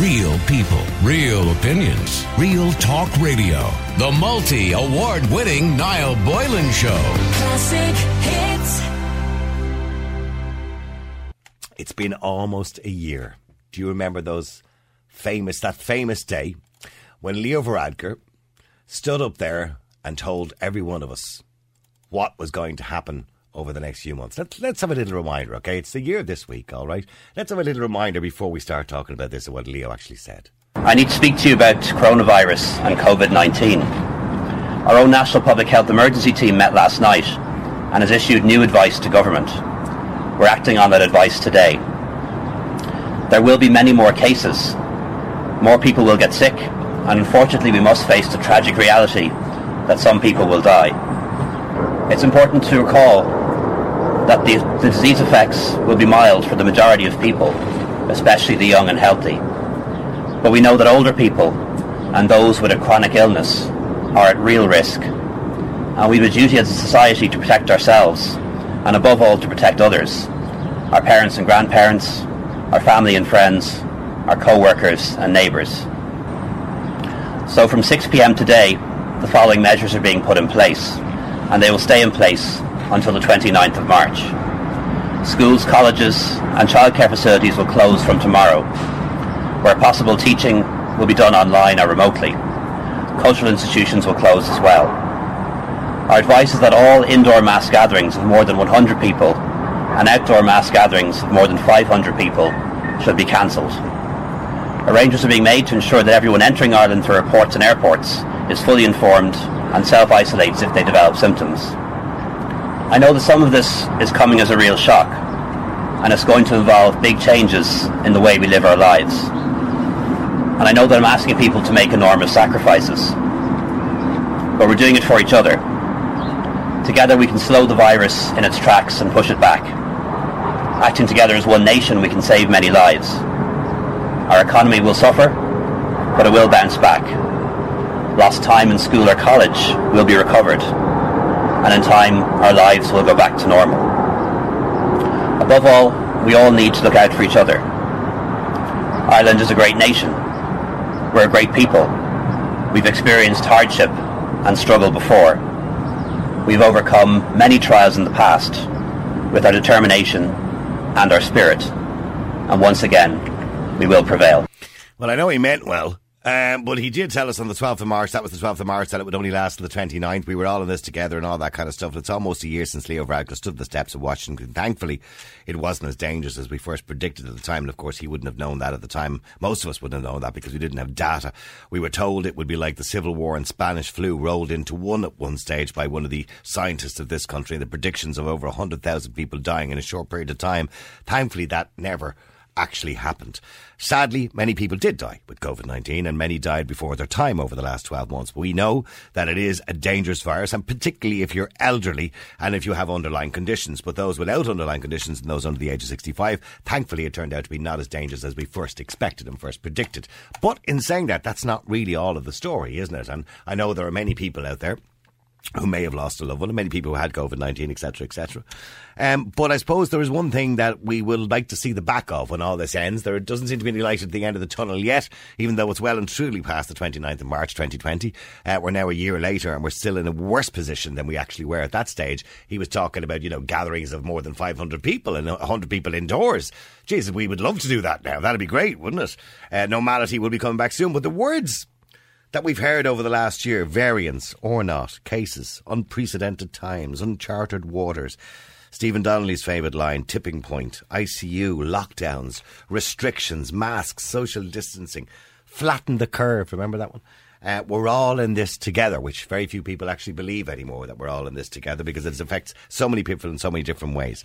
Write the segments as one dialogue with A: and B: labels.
A: Real people, real opinions, real talk radio. The multi award winning Niall Boylan Show.
B: Classic hits.
C: It's been almost a year. Do you remember those famous, that famous day when Leo Varadkar stood up there and told every one of us what was going to happen over the next few months. Let's, let's have a little reminder, okay? It's the year this week, all right? Let's have a little reminder before we start talking about this and what Leo actually said.
D: I need to speak to you about coronavirus and COVID 19. Our own National Public Health Emergency Team met last night and has issued new advice to government. We're acting on that advice today. There will be many more cases. More people will get sick, and unfortunately, we must face the tragic reality that some people will die. It's important to recall that the, the disease effects will be mild for the majority of people, especially the young and healthy. But we know that older people and those with a chronic illness are at real risk. And we have a duty as a society to protect ourselves, and above all to protect others, our parents and grandparents, our family and friends, our co-workers and neighbours. So from 6pm today, the following measures are being put in place, and they will stay in place until the 29th of March. Schools, colleges and childcare facilities will close from tomorrow. Where possible, teaching will be done online or remotely. Cultural institutions will close as well. Our advice is that all indoor mass gatherings of more than 100 people and outdoor mass gatherings of more than 500 people should be cancelled. Arrangements are being made to ensure that everyone entering Ireland through our ports and airports is fully informed and self-isolates if they develop symptoms. I know that some of this is coming as a real shock, and it's going to involve big changes in the way we live our lives. And I know that I'm asking people to make enormous sacrifices, but we're doing it for each other. Together we can slow the virus in its tracks and push it back. Acting together as one nation, we can save many lives. Our economy will suffer, but it will bounce back. Lost time in school or college will be recovered, and in time our lives will go back to normal. Above all, we all need to look out for each other. Ireland is a great nation. We're a great people. We've experienced hardship and struggle before. We've overcome many trials in the past with our determination and our spirit. And once again, we will prevail.
C: Well, I know he meant well. Um, but he did tell us on the 12th of March, that was the 12th of March, that it would only last till the 29th. We were all in this together and all that kind of stuff. It's almost a year since Leo Varadkar stood the steps of Washington. Thankfully, it wasn't as dangerous as we first predicted at the time. And of course, he wouldn't have known that at the time. Most of us wouldn't have known that because we didn't have data. We were told it would be like the Civil War and Spanish flu rolled into one at one stage by one of the scientists of this country. The predictions of over 100,000 people dying in a short period of time. Thankfully, that never actually happened. Sadly, many people did die with COVID 19 and many died before their time over the last 12 months. We know that it is a dangerous virus and particularly if you're elderly and if you have underlying conditions. But those without underlying conditions and those under the age of 65, thankfully it turned out to be not as dangerous as we first expected and first predicted. But in saying that, that's not really all of the story, isn't it? And I know there are many people out there who may have lost a loved one, and many people who had COVID 19, etc., etc. Um, but I suppose there is one thing that we will like to see the back of when all this ends. There doesn't seem to be any light at the end of the tunnel yet, even though it's well and truly past the 29th of March 2020. Uh, we're now a year later and we're still in a worse position than we actually were at that stage. He was talking about, you know, gatherings of more than 500 people and 100 people indoors. Jesus, we would love to do that now. That'd be great, wouldn't it? Uh, normality will be coming back soon, but the words that we've heard over the last year variants or not, cases, unprecedented times, uncharted waters. Stephen Donnelly's favourite line tipping point, ICU, lockdowns, restrictions, masks, social distancing, flatten the curve. Remember that one? Uh, we're all in this together, which very few people actually believe anymore that we're all in this together because it affects so many people in so many different ways.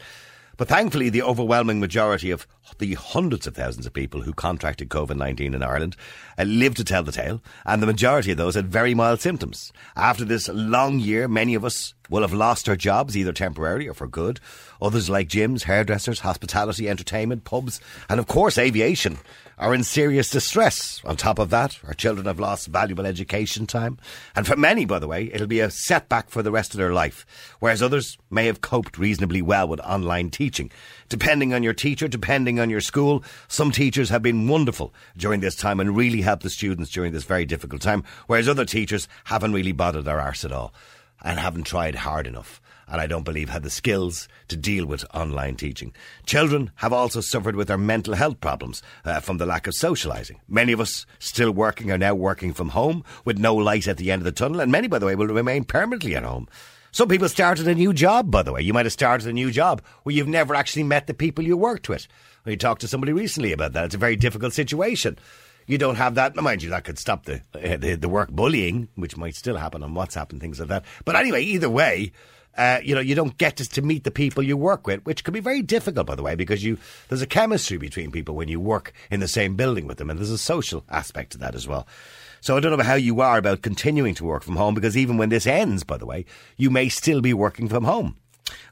C: But thankfully, the overwhelming majority of the hundreds of thousands of people who contracted COVID 19 in Ireland uh, lived to tell the tale, and the majority of those had very mild symptoms. After this long year, many of us will have lost their jobs, either temporarily or for good. Others, like gyms, hairdressers, hospitality, entertainment, pubs, and of course, aviation, are in serious distress. On top of that, our children have lost valuable education time. And for many, by the way, it'll be a setback for the rest of their life. Whereas others may have coped reasonably well with online teaching. Depending on your teacher, depending on your school, some teachers have been wonderful during this time and really helped the students during this very difficult time. Whereas other teachers haven't really bothered their arse at all and haven't tried hard enough and I don't believe had the skills to deal with online teaching. Children have also suffered with their mental health problems uh, from the lack of socialising. Many of us still working are now working from home with no light at the end of the tunnel, and many, by the way, will remain permanently at home. Some people started a new job, by the way. You might have started a new job where you've never actually met the people you worked with. We talked to somebody recently about that. It's a very difficult situation you don't have that. Mind you, that could stop the, uh, the, the work bullying, which might still happen on WhatsApp and things like that. But anyway, either way, uh, you know, you don't get to, to, meet the people you work with, which can be very difficult, by the way, because you there's a chemistry between people when you work in the same building with them, and there's a social aspect to that as well. So I don't know how you are about continuing to work from home, because even when this ends, by the way, you may still be working from home.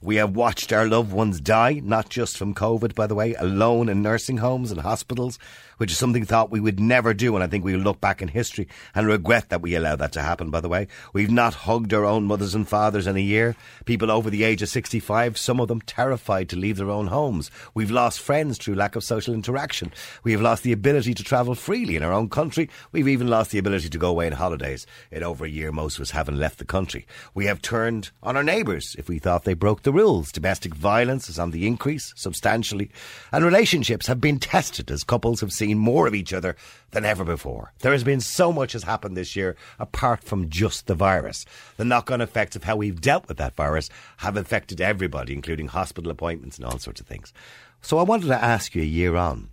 C: We have watched our loved ones die, not just from COVID, by the way, alone in nursing homes and hospitals, which is something thought we would never do. And I think we'll look back in history and regret that we allowed that to happen, by the way. We've not hugged our own mothers and fathers in a year. People over the age of 65, some of them terrified to leave their own homes. We've lost friends through lack of social interaction. We have lost the ability to travel freely in our own country. We've even lost the ability to go away on holidays. In over a year, most of us haven't left the country. We have turned on our neighbours if we thought they broke the rules. Domestic violence is on the increase substantially. And relationships have been tested as couples have seen seen more of each other than ever before. There has been so much has happened this year apart from just the virus. The knock on effects of how we've dealt with that virus have affected everybody, including hospital appointments and all sorts of things. So I wanted to ask you a year on,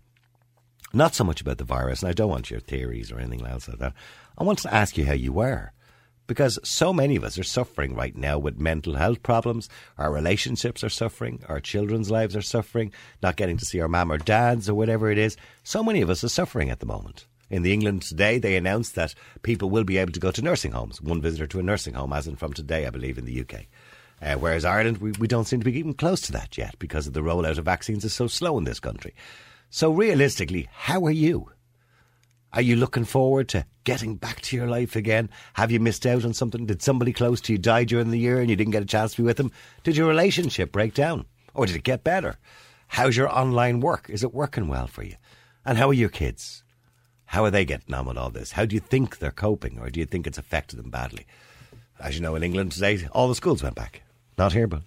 C: not so much about the virus, and I don't want your theories or anything else like that. I wanted to ask you how you were because so many of us are suffering right now with mental health problems. Our relationships are suffering. Our children's lives are suffering. Not getting to see our mum or dads or whatever it is. So many of us are suffering at the moment. In the England today, they announced that people will be able to go to nursing homes. One visitor to a nursing home, as in from today, I believe, in the UK. Uh, whereas Ireland, we, we don't seem to be even close to that yet because of the rollout of vaccines is so slow in this country. So realistically, how are you? Are you looking forward to getting back to your life again? Have you missed out on something? Did somebody close to you die during the year and you didn't get a chance to be with them? Did your relationship break down? Or did it get better? How's your online work? Is it working well for you? And how are your kids? How are they getting on with all this? How do you think they're coping, or do you think it's affected them badly? As you know, in England today, all the schools went back. Not here, but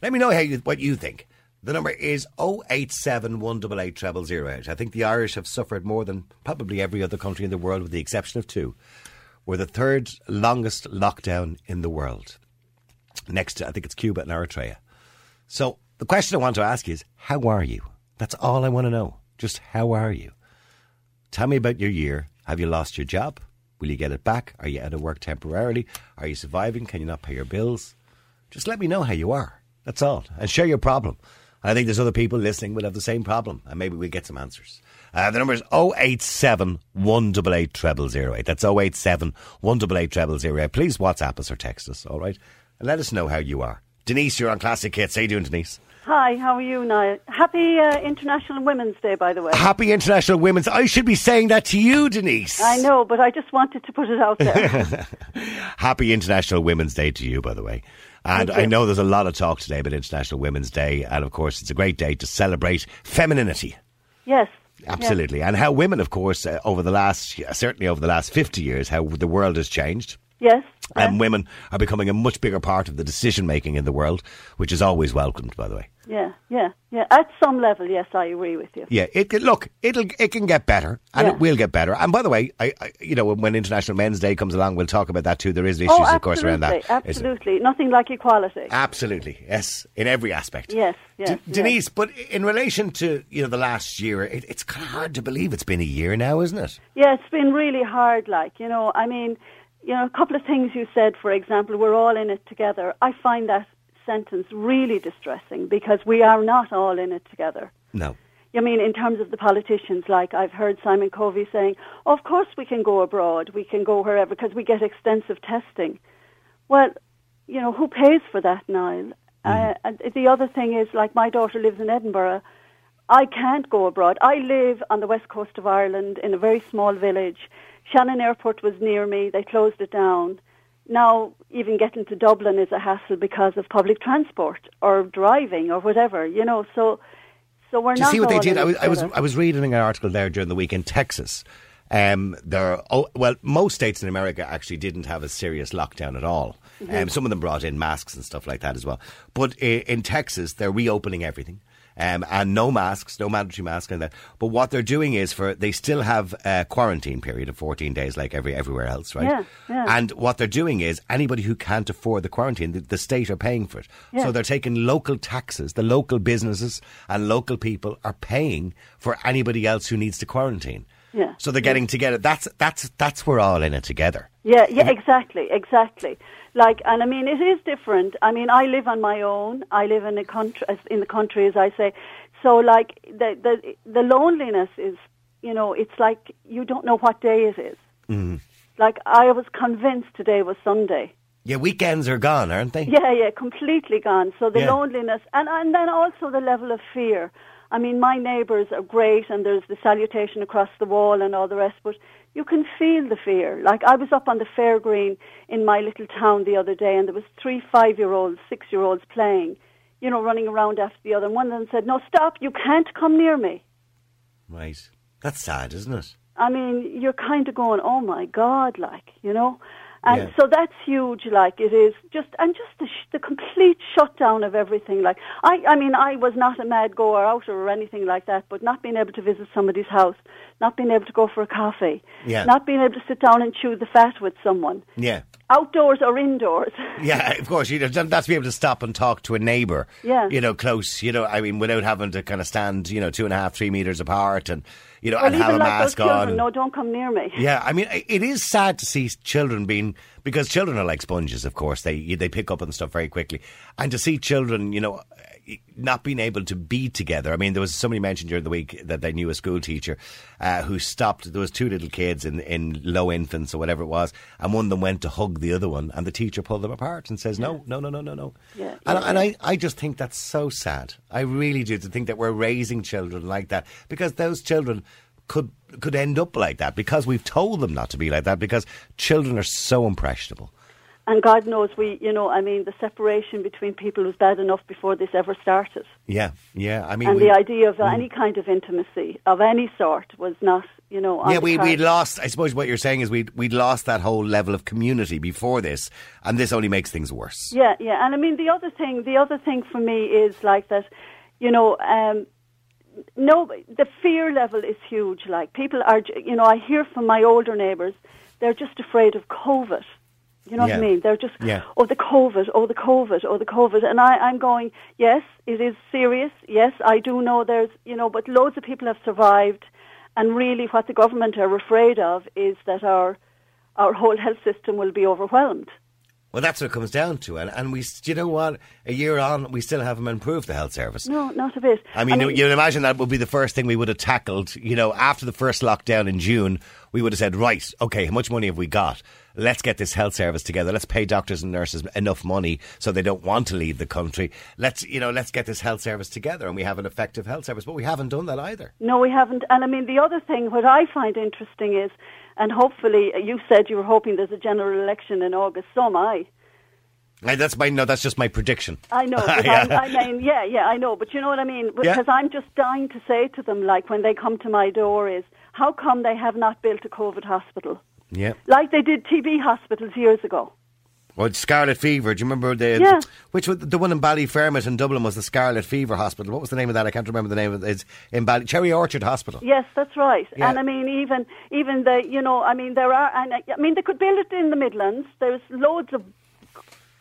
C: let me know how you, what you think. The number is 087 188 I think the Irish have suffered more than probably every other country in the world, with the exception of two. We're the third longest lockdown in the world. Next to, I think it's Cuba and Eritrea. So the question I want to ask is, how are you? That's all I want to know. Just how are you? Tell me about your year. Have you lost your job? Will you get it back? Are you out of work temporarily? Are you surviving? Can you not pay your bills? Just let me know how you are. That's all. And share your problem. I think there's other people listening will have the same problem, and maybe we'll get some answers. Uh, the number is 087 188 0008. That's 087 188 0008. Please WhatsApp us or text us, all right? And let us know how you are. Denise, you're on Classic Hits. How you doing, Denise?
E: Hi, how are you now? Happy uh, International Women's Day, by the way.
C: Happy International Women's. I should be saying that to you, Denise.
E: I know, but I just wanted to put it out there.
C: Happy International Women's Day to you, by the way. And I know there's a lot of talk today about International Women's Day, and of course, it's a great day to celebrate femininity.
E: Yes.
C: Absolutely. Yes. And how women, of course, uh, over the last, certainly over the last 50 years, how the world has changed.
E: Yes.
C: And yes. women are becoming a much bigger part of the decision making in the world, which is always welcomed, by the way.
E: Yeah, yeah, yeah. At some level, yes, I agree with you.
C: Yeah, it look, it'll it can get better, and yeah. it will get better. And by the way, I, I, you know, when International Men's Day comes along, we'll talk about that too. There is issues,
E: oh,
C: of course, around that.
E: Absolutely, nothing like equality.
C: Absolutely, yes, in every aspect.
E: Yes, yes. D-
C: yes. Denise, but in relation to you know the last year, it, it's kind of hard to believe it's been a year now, isn't it?
E: Yeah, it's been really hard. Like you know, I mean you know, a couple of things you said, for example, we're all in it together. I find that sentence really distressing because we are not all in it together.
C: No.
E: I mean, in terms of the politicians, like I've heard Simon Coveney saying, of course we can go abroad, we can go wherever because we get extensive testing. Well, you know, who pays for that, Niall? Mm. Uh, the other thing is, like my daughter lives in Edinburgh. I can't go abroad. I live on the west coast of Ireland in a very small village. Shannon Airport was near me. They closed it down. Now, even getting to Dublin is a hassle because of public transport or driving or whatever, you know. So, so we're
C: Do you
E: not.
C: see what they did? I was, I was. I was reading an article there during the week in Texas. Um, there, are, oh, well, most states in America actually didn't have a serious lockdown at all.
E: Mm-hmm.
C: Um, some of them brought in masks and stuff like that as well. But i- in Texas, they're reopening everything. Um, and no masks, no mandatory masks and that. But what they're doing is for they still have a quarantine period of 14 days, like every everywhere else, right?
E: Yeah, yeah.
C: And what they're doing is anybody who can't afford the quarantine, the, the state are paying for it.
E: Yeah.
C: So they're taking local taxes. The local businesses and local people are paying for anybody else who needs to quarantine.
E: Yeah.
C: So they're getting together. That's that's that's we're all in it together.
E: Yeah, yeah, exactly, exactly. Like, and I mean, it is different. I mean, I live on my own. I live in a country, in the country, as I say. So, like, the the the loneliness is, you know, it's like you don't know what day it is.
C: Mm-hmm.
E: Like, I was convinced today was Sunday.
C: Yeah, weekends are gone, aren't they?
E: Yeah, yeah, completely gone. So the
C: Yeah.
E: loneliness, and and then also the level of fear. I mean, my neighbours are great, and there's the salutation across the wall and all the rest, but you can feel the fear. Like I was up on the fair green in my little town the other day, and there was three five-year-olds, six-year-olds playing, you know, running around after the other. And one of them said, "No, stop! You can't come near me."
C: Right. That's sad, isn't it?
E: I mean, you're kind of going, oh my God, like, you know? And
C: Yeah.
E: so that's huge, like, it is just, and just the, sh- the complete shutdown of everything. Like, I, I mean, I was not a mad goer out or anything like that, but not being able to visit somebody's house, not being able to go for a coffee,
C: Yeah.
E: not being able to sit down and chew the fat with someone,
C: Yeah.
E: outdoors or indoors.
C: Yeah, of course. You know, that's be able to stop and talk to a neighbour.
E: Yeah.
C: You know, close. You know, I mean, without having to kind of stand, you know, two and a half, three meters apart, and you know,
E: Well,
C: and have a
E: like those
C: mask
E: children,
C: on.
E: no, don't come near me.
C: Yeah, I mean, it is sad to see children being because children are like sponges. Of course, they they pick up on stuff very quickly, and to see children, you know, not being able to be together. I mean, there was somebody mentioned during the week that they knew a school teacher uh, who stopped. There was two little kids in in low infants or whatever it was, and one of them went to hug the other one, and the teacher pulled them apart and says, "No, no, no, no, no, no."
E: Yeah,
C: and
E: yeah,
C: and I I just think that's so sad. I really do to think that we're raising children like that because those children could could end up like that because we've told them not to be like that because children are so impressionable.
E: And God knows we, you know, I mean, the separation between people was bad enough before this ever started.
C: Yeah, yeah. I mean,
E: and
C: we,
E: the idea of any kind of intimacy of any sort was not, you know,
C: yeah, we we lost. I suppose what you're saying is we we lost that whole level of community before this, and this only makes things worse.
E: Yeah, yeah, and I mean the other thing, the other thing for me is like that, you know, um, no, the fear level is huge. Like people are, you know, I hear from my older neighbours, they're just afraid of COVID. You know
C: Yeah.
E: what I mean? They're just,
C: Yeah.
E: oh, the COVID, oh, the COVID, oh, the COVID. And I, I'm going, yes, it is serious. Yes, I do know there's, you know, but loads of people have survived. And really what the government are afraid of is that our, our whole health system will be overwhelmed.
C: Well, that's what it comes down to, and and we, you know what? A year on, we still haven't improved the health service.
E: No, not a bit.
C: I mean, you'd imagine that would be the first thing we would have tackled. You know, after the first lockdown in June, we would have said, right, okay, how much money have we got? Let's get this health service together. Let's pay doctors and nurses enough money so they don't want to leave the country. Let's, you know, let's get this health service together and we have an effective health service. But we haven't done that either.
E: No, we haven't. And I mean, the other thing, what I find interesting is, and hopefully, uh, you said you were hoping there's a general election in August. So am I.
C: That's my no. That's just my prediction.
E: I know. But
C: Yeah.
E: I'm, I mean, yeah, yeah, I know. But you know what I mean?
C: Yeah.
E: Because I'm just dying to say to them, like when they come to my door, is how come they have not built a COVID hospital
C: Yeah.
E: like they did TB hospitals years ago?
C: Well, Scarlet Fever. Do you remember the
E: Yeah.
C: which was the one in Ballyfermot in Dublin was the Scarlet Fever Hospital? What was the name of that? I can't remember the name of it. It's in Bally Cherry Orchard Hospital.
E: Yes, that's right.
C: Yeah.
E: And I mean, even even the you know, I mean, there are, and I I mean, they could build it in the Midlands. There's loads of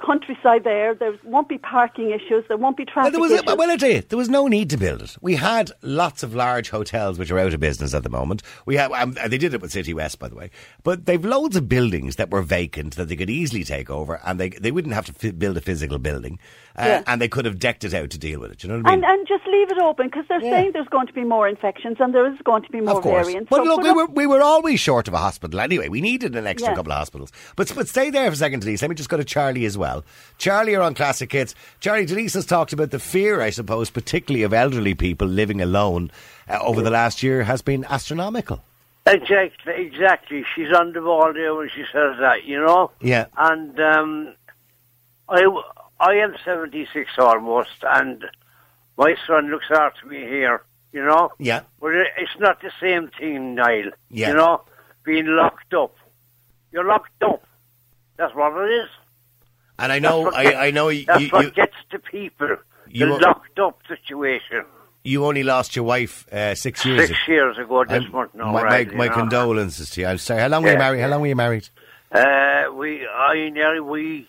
E: countryside there. There won't be parking issues. There won't be
C: Well,
E: traffic
C: there was,
E: issues.
C: well, I tell you, there was no need to build it. We had lots of large hotels which are out of business at the moment. We have, um, they did it with City West, by the way. But they've loads of buildings that were vacant that they could easily take over, and they they wouldn't have to fi- build a physical building, uh,
E: Yeah.
C: and they could have decked it out to deal with it. You know what I mean?
E: and and just leave it open because they're
C: Yeah.
E: saying there's going to be more infections and there is going to be more
C: of
E: variants.
C: But
E: So
C: look, we were, we were always short of a hospital anyway. We needed an extra
E: Yeah.
C: couple of hospitals. But, but stay there for a second, Denise. Let me just go to Charlie as well. well. Charlie, you're on Classic Hits. Charlie, Denise has talked about the fear, I suppose, particularly of elderly people living alone uh, over the last year has been astronomical.
F: Exactly, exactly. She's on the ball there when she says that, you know.
C: Yeah.
F: And um, I, I am seventy six almost, and my son looks after me here, you know.
C: Yeah.
F: But it's not the same thing, Niall.
C: Yeah.
F: You know, being locked up. You're locked up. That's what it is.
C: And I know, I,
F: gets-
C: I know you,
F: That's
C: you,
F: what
C: you,
F: gets to people.
C: You
F: the locked up situation.
C: you only lost your wife uh, six years
F: Six
C: ago.
F: years ago this
C: I'm-
F: month now,
C: my,
F: right,
C: my, my condolences to you. I'm sorry. How long were you married? How long were you married?
F: Uh, we, I nearly, we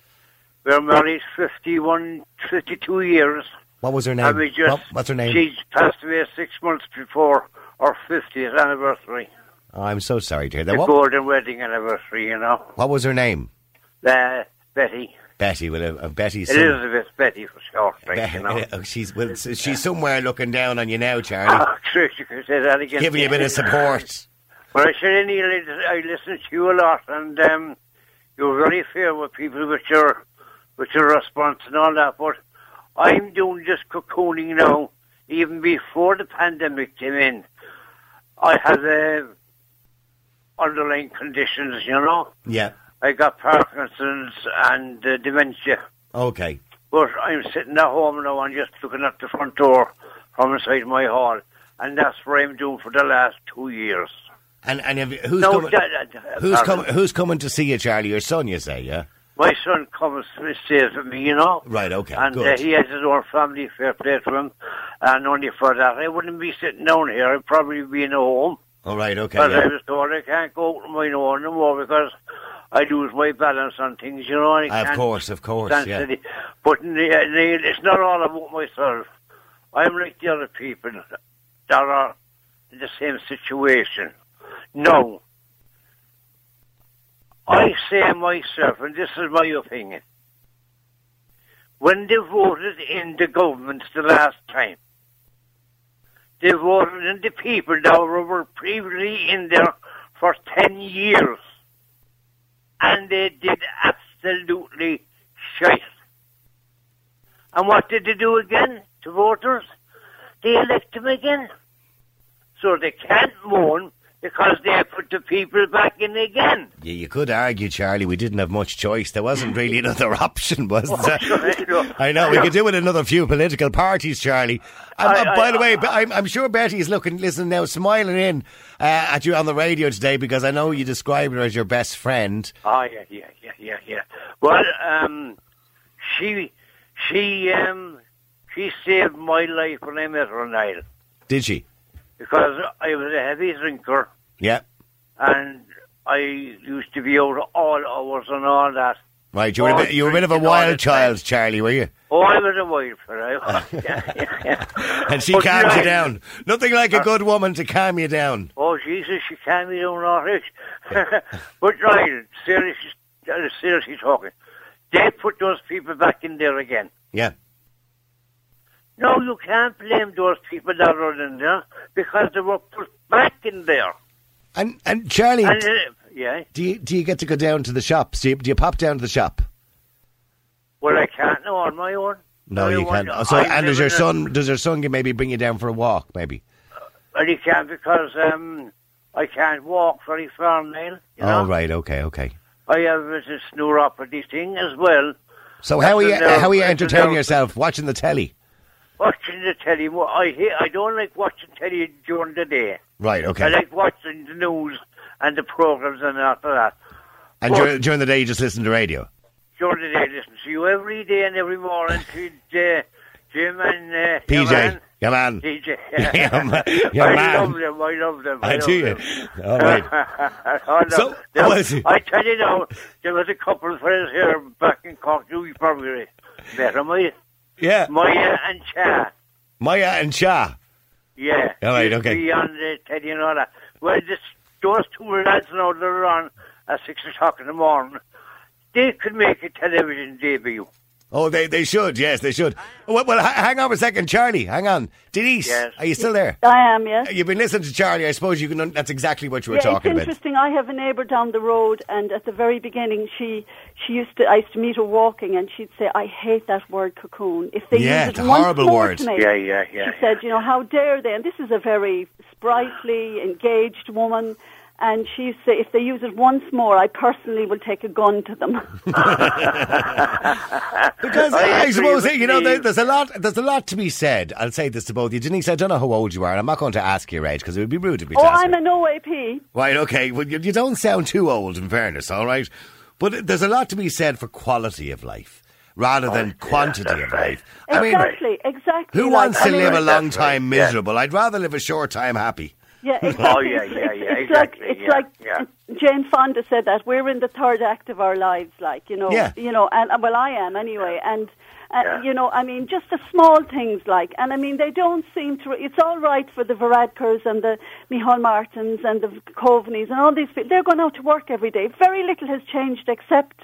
F: were married 51, 52 years.
C: What was her name?
F: Just,
C: What- what's her name?
F: She passed away six months before our 50th anniversary.
C: Oh, I'm so sorry to hear
F: The
C: that. What,
F: golden wedding anniversary, you know.
C: what was her name?
F: Uh, Betty.
C: Betty. With a, a Betty. son.
F: Elizabeth Betty for short, like,
C: Be-
F: you know.
C: oh, she's well, she's somewhere looking down on you now, Charlie,
F: Oh, sure, you say that again.
C: giving you a bit of support.
F: Well, I said, Niall, I listen to you a lot, and um, you're very fair with people with your with your response and all that. But I'm doing this cocooning now. Even before the pandemic came in, I had uh, underlying conditions. You know,
C: Yeah.
F: I got Parkinson's and uh, dementia.
C: Okay.
F: But I'm sitting at home now and just looking at the front door from inside my hall, and that's what I'm doing for the last two years.
C: And and you- who's
F: No,
C: coming?
F: that- that-
C: Who's coming? Who's coming to see you, Charlie? Your son, you say? Yeah.
F: My son comes and stays with me, you know.
C: Right. Okay.
F: and uh, he has his own family, fair play to him. And only for that, I wouldn't be sitting down here. I'd probably be in a home.
C: All right. Okay.
F: But I
C: Yeah.
F: was told I can't go out on my own no more because I lose my balance on things, you know. I
C: Of course. Of course. Yeah.
F: steady. But Niall, it's not all about myself. I'm like the other people that are in the same situation. No. I say myself, and this is my opinion, when they voted in the governments the last time, they voted in the people that were were previously in there for 10 years. And they did absolutely shite. And what did they do again to voters? They elect them again. So they can't moan because they put the people back in again.
C: Yeah, you could argue, Charlie, we didn't have much choice. There wasn't really another option, was there?
F: I know.
C: I know. We could do with another few political parties, Charlie. And,
F: I-
C: uh, by
F: I-
C: the way, I'm, I'm sure Betty's looking, listening now, smiling in uh, at you on the radio today because I know you described her as your best friend.
F: Oh yeah, yeah, yeah, yeah, yeah. Well, um, she, she, um, she saved my life when I met her, Niall,
C: Did she?
F: Because I was a heavy drinker
C: Yeah.
F: and I used to be out all hours and all that.
C: Right. You were, a bit, you were a bit of a
F: drinking all the
C: wild child,
F: time.
C: Charlie, were you?
F: Oh, I was a wild fella. I yeah, yeah, yeah.
C: And she
F: But
C: calmed you down. Nothing like a good woman to calm you down.
F: Oh Jesus, she calmed me down all right. but Niall, seriously, uh, seriously talking, they put those people back in there again.
C: Yeah.
F: No, you can't blame those people that are in there because they were put back in there.
C: And and Charlie,
F: And, uh, yeah,
C: do you do you get to go down to the shops? Do you, do you pop down to the shop?
F: well, I can't know on my own.
C: No, you can't. Oh, So,
F: I
C: and does your son? Does your son maybe bring you down for a walk? Maybe.
F: Well, he can't because um, I can't walk very far now. You know?
C: Oh, right. Okay. Okay.
F: I have a neuropathy thing as well.
C: So how are you?
F: That's a nerve-
C: How are you entertaining yourself? Watching the telly?
F: Watching the telly, I hate, I don't like watching telly during the day.
C: Right. Okay.
F: I like watching the news and the programs and after that.
C: And during, during the day, you just listen to radio.
F: During the day, listen to you every day and every morning to uh, Jim and uh, your
C: PJ,
F: man,
C: your man.
F: DJ.
C: Your ma- your
F: I
C: man.
F: love them. I love them.
C: I
F: love
C: do
F: them.
C: All right.
F: oh, no.
C: So, is it?
F: I tell you now, there was a couple of friends here back in Cork. You probably met them, eh?
C: Yeah.
F: Maya and Cha.
C: Maya and Shah.
F: Yeah.
C: All right, okay.
F: Beyond on the telly and all that. Well, this, those two lads now that are on at six o'clock in the morning, they could make a television debut.
C: Oh, they, they should, yes, they should. Well, well hang on a second, Charlie. Hang on. Denise,
F: Yes.
C: are you still there?
E: I am, yes.
C: You've been listening to Charlie. I suppose you can. That's exactly what you were
E: yeah,
C: talking
E: it's
C: about.
E: interesting. I have a neighbour down the road, and at the very beginning, she she used to. I used to meet her walking, and she'd say, "I hate that word cocoon." If they
C: Yeah,
E: use
C: it's
E: it
C: a
E: once
C: horrible
E: more
C: word.
E: to me,
F: Yeah, yeah, yeah,
E: She said, "You know, how dare they?" And this is a very sprightly, engaged woman. And she used to say, if they use it once more, I personally will take a gun to them.
C: Because
F: I
C: I, suppose you know there, there's a lot there's a lot to be said. I'll say this to both of you, Denise. I don't know how old you are, and I'm not going to ask your age because it would be rude of me
E: oh,
C: to ask.
E: I'm
C: you.
E: an OAP.
C: Right, okay. Well, you, you don't sound too old, in fairness, all right? But there's a lot to be said for quality of life rather oh, than quantity
F: that's
C: of
F: right.
C: life. I mean,
E: Exactly, exactly.
C: who
E: like-
C: wants
E: I
C: to
E: mean,
C: live a long time
F: right, yeah.
C: miserable? I'd rather live a short time happy.
E: Yeah, exactly.
F: Oh, yeah,
E: It's-
F: yeah, yeah,
E: it's
F: exactly,
E: Like, it's
F: yeah,
E: like
F: yeah.
E: Jane Fonda said that we're in the third act of our lives, like you know,
C: Yeah.
E: you know, and and, well, I am anyway, and. Uh,
F: Yeah.
E: You know, I mean, just the small things like, and I mean, they don't seem to. It's all right for the Varadkars and the Micheál Martins and the Coveneys and all these people. They're going out to work every day. Very little has changed except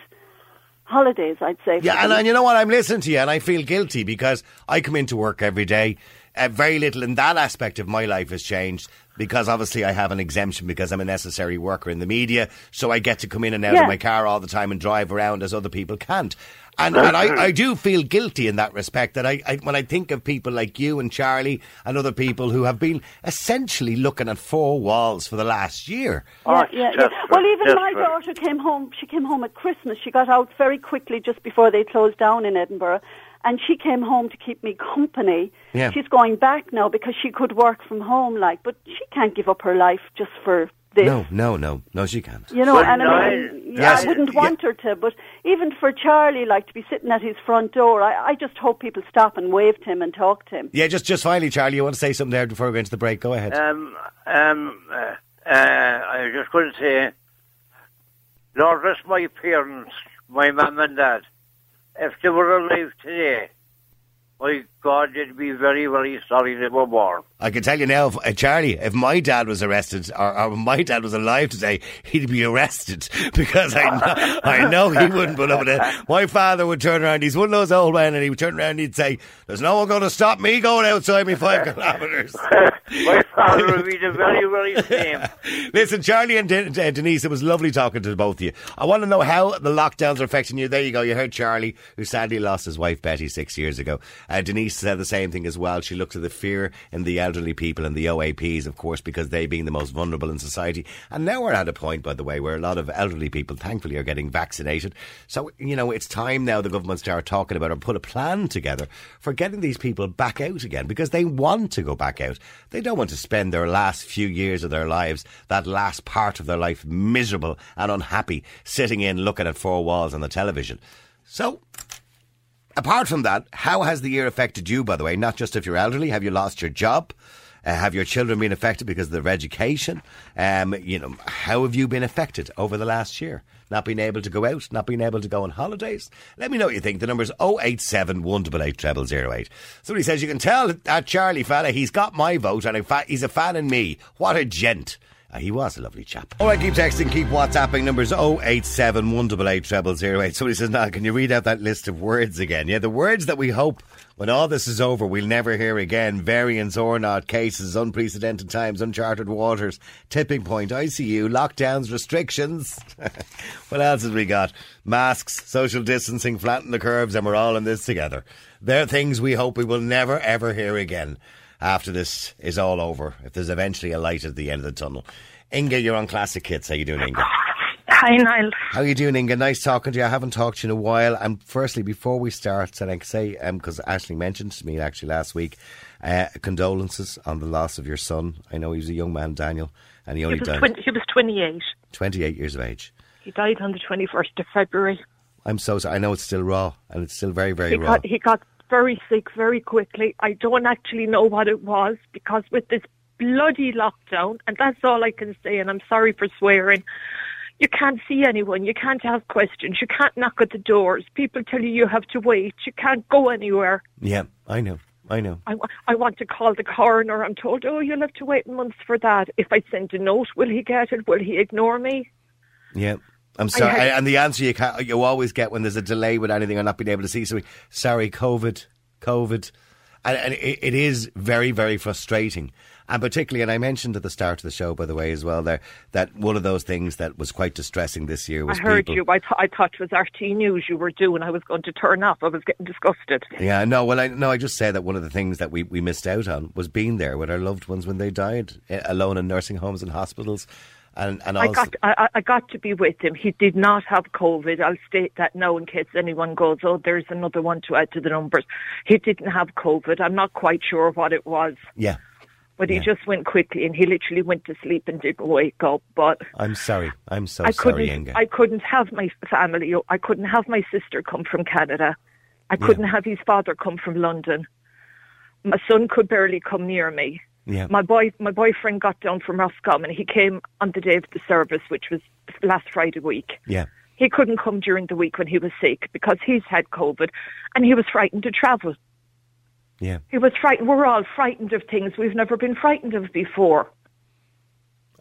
E: holidays, I'd say.
C: Yeah, and, and you know what? I'm listening to you, and I feel guilty because I come into work every day. Uh, very little in that aspect of my life has changed because obviously I have an exemption because I'm a necessary worker in the media, so I get to come in and out
E: Yeah.
C: of my car all the time and drive around as other people can't. And, and I, I do feel guilty in that respect that I, I when I think of people like you and Charlie and other people who have been essentially looking at four walls for the last year.
F: Oh,
E: Yeah, yeah, yeah. Well, even my daughter came home. She came home at Christmas. She got out very quickly just before they closed down in Edinburgh, and she came home to keep me company.
C: Yeah.
E: She's going back now because she could work from home, like, but she can't give up her life just for this.
C: No, no, no, no, she can't.
E: You know,
F: Well,
E: and I
F: no,
E: mean, yeah,
C: yes,
E: I wouldn't
C: yeah.
E: want her to, but even for Charlie, like to be sitting at his front door, I, I just hope people stop and wave to him and talk to him.
C: Yeah, just just finally, Charlie, you want to say something there before we go into the break? Go ahead.
F: Um, um, uh, uh, I just going to say, Lord rest my parents, my mum and dad. If they were alive today, my God, they'd be very, very sorry they were born.
C: I can tell you now, if, uh, Charlie, if my dad was arrested, or, or my dad was alive today, he'd be arrested because I know, I know he wouldn't put up with it. My father would turn around, he's one of those old men, and he would turn around and he'd say, There's no one going to stop me going outside me five kilometres.
F: my father would be the very, very same.
C: Listen, Charlie and Den- uh, Denise, it was lovely talking to both of you. I want to know how the lockdowns are affecting you. There you go. You heard Charlie, who sadly lost his wife Betty six years ago. Uh, Denise said the same thing as well. She looked at the fear in the elderly people and the OAPs, of course, because they being the most vulnerable in society. And now we're at a point, by the way, where a lot of elderly people, thankfully, are getting vaccinated. So, you know, it's time now the government start talking about or put a plan together for getting these people back out again because they want to go back out. They don't want to spend their last few years of their lives, that last part of their life, miserable and unhappy, sitting in looking at four walls on the television. So, apart from that, how has the year affected you, by the way? Not just if you're elderly, have you lost your job? Uh, have your children been affected because of their education? Um, you know, how have you been affected over the last year? Not being able to go out, not being able to go on holidays? Let me know what you think. The number's 087 188 0008. Somebody says, you can tell that Charlie fella, he's got my vote and in fact, he's a fan in me. What a gent. Uh, he was a lovely chap. All right, keep texting, keep WhatsApping. Numbers 087 188 0008. Somebody says, now, can you read out that list of words again? Yeah, the words that we hope when all this is over we'll never hear again. Variants or not, cases, unprecedented times, uncharted waters, tipping point, ICU, lockdowns, restrictions. what else have we got? Masks, social distancing, flatten the curves, and we're all in this together. They're things we hope we will never, ever hear again after this is all over, if there's eventually a light at the end of the tunnel. Inga, you're on Classic Hits. How you doing, Inga?
G: Hi, Niall.
C: How you doing, Inga? Nice talking to you. I haven't talked to you in a while. And firstly, before we start, and I can say, because Ashley mentioned to me actually last week, uh, condolences on the loss of your son. I know he was a young man, Daniel, and he
G: He
C: only
G: was,
C: died
G: 20, he was 28.
C: 28 years of age.
G: He died on the 21st of February.
C: I'm so sorry. I know it's still raw, and it's still very, very
G: He
C: raw.
G: got, he got very sick very quickly. I don't actually know what it was because with this bloody lockdown, and that's all I can say, and I'm sorry for swearing, you can't see anyone, you can't ask questions, you can't knock at the doors. People tell you you have to wait, you can't go anywhere.
C: Yeah, I know. I know.
G: I, I want to call the coroner. I'm told, oh, you'll have to wait months for that. If I send a note, will he get it? Will he ignore me?
C: Yeah. I'm sorry.
G: had-
C: and the answer you can you always get when there's a delay with anything or not being able to see something. Sorry, COVID, COVID, and, and it, it is very, very frustrating. And particularly, and I mentioned at the start of the show, by the way, as well, there that one of those things that was quite distressing this year
G: I
C: was
G: heard
C: people.
G: you. I, th- I thought it was RT News you were doing. I was going to turn off. I was getting disgusted.
C: Yeah, no, well, I no, I just said that one of the things that we, we missed out on was being there with our loved ones when they died, eh, alone in nursing homes and hospitals, and and
G: I got I, I got to be with him. He did not have COVID. I'll state that now in case anyone goes, oh, there's another one to add to the numbers. He didn't have COVID. I'm not quite sure what it was,
C: yeah.
G: but he
C: Yeah.
G: just went quickly and he literally went to sleep and didn't wake up. But
C: I'm sorry, I'm so
G: I
C: sorry,
G: couldn't.
C: Inga.
G: I couldn't have my family. I couldn't have my sister come from Canada. I couldn't have his father come from London. My son could barely come near me.
C: Yeah,
G: My boy, my boyfriend got down from Roscommon. He came on the day of the service, which was last Friday week.
C: yeah,
G: He couldn't come during the week when he was sick because he's had COVID, and he was frightened to travel.
C: yeah.
G: He was frightened. We're all frightened of things we've never been frightened of before.